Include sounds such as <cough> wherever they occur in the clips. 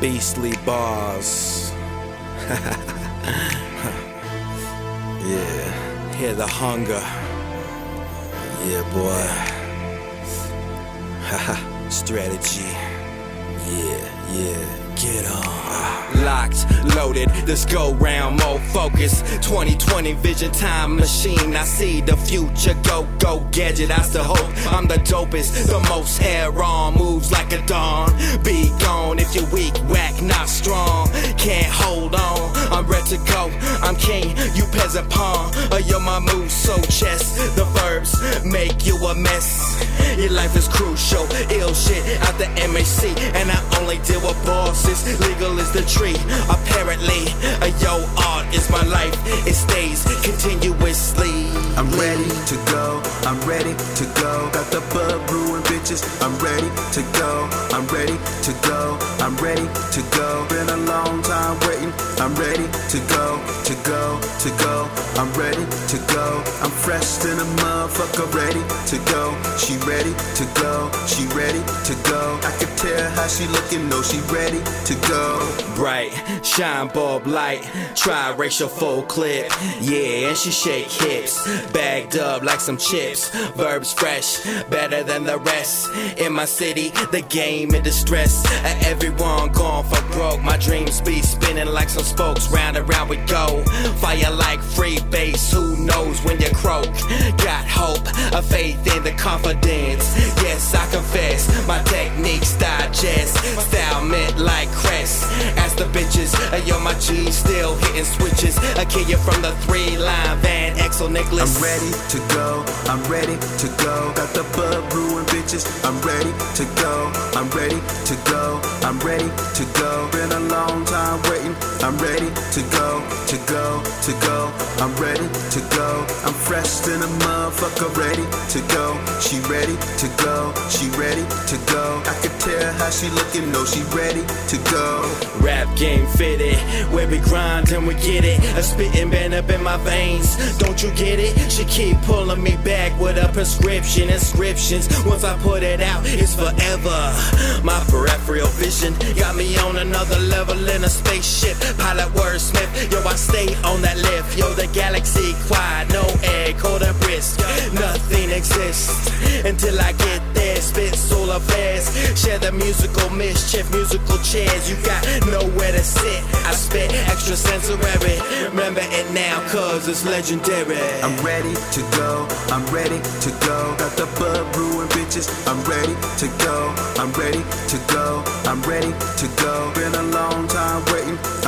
beastly bars. <laughs> yeah, hear the hunger. Yeah, boy. <laughs> Strategy. Yeah, yeah, get on. Locked, loaded, this go round, more focus. 2020 vision time machine. I see the future, go, go, gadget. I still hope I'm the dopest, the most hair on, moves like a dawn. Be gone if you're weak, whack, not strong. Can't hold on, I'm ready to go. I'm king, you peasant pawn. Uh, yo, my moves so chest. The verbs make you a mess. Your life is crucial, ill shit out the MAC. And I only deal with bosses, legal is the tree. Apparently, a yo art is my life. It stays continuously. I'm ready to go. I'm ready to go. Got the bug brewing bitches. I'm ready to go. I'm ready to go. I'm ready to go. Been a long time waiting. I'm ready to go. To go. To go. I'm ready to go. I'm fresh in a motherfucker. Ready to go. She ready to go. She ready to go. I can tell how she looking. No, she ready to go. Bright, shine bulb light, tri-racial full clip. Yeah, and she shake hips, bagged up like some chips. Verbs fresh, better than the rest. In my city, the game in distress. Everyone gone for broke. My dreams be spinning like some spokes. Round and round we go. Fire like free base. Who knows when you croak? Got hope, a faith in the confidence. Yes, I confess, my techniques digest. Style mint like crest. Ask the bitches, yo, my G still hitting switches. I kill you from the three line Van Exel Nicholas. I'm ready to go. I'm ready to go. Got the bug brewing bitches. I'm ready to go. I'm ready to go. I'm ready to go. Been a long time waiting. I'm ready to go. To go. To go. I'm ready to go. I'm fresh in a motherfucker. Ready to go. She ready to go. She ready to go. How she looking. No, she ready to go. Rap game fitted, where we grind and we get it. A spitting band up in my veins, don't you get it? She keep pulling me back with a prescription. Inscriptions, once I put it out, it's forever. My peripheral vision got me on another level in a spaceship. Pilot wordsmith, yo, I stay on that lift. Yo, the galaxy quiet, no air, cold and Nothing exists until I get there. Spit solar flares, share the musical mischief, musical chairs. You got nowhere to sit. I spit extra sensory. Remember it now, cause it's legendary. I'm ready to go. I'm ready to go. Got the bug brewing bitches. I'm ready to go. I'm ready to go. I'm ready to go. Been a long time.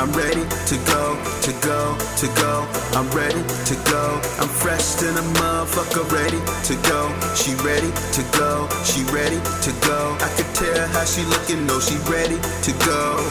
I'm ready to go. To go. To go. I'm ready to go. I'm fresh in a motherfucker. Ready to go. She ready to go. She ready to go. I could tell how she looking. No, she ready to go.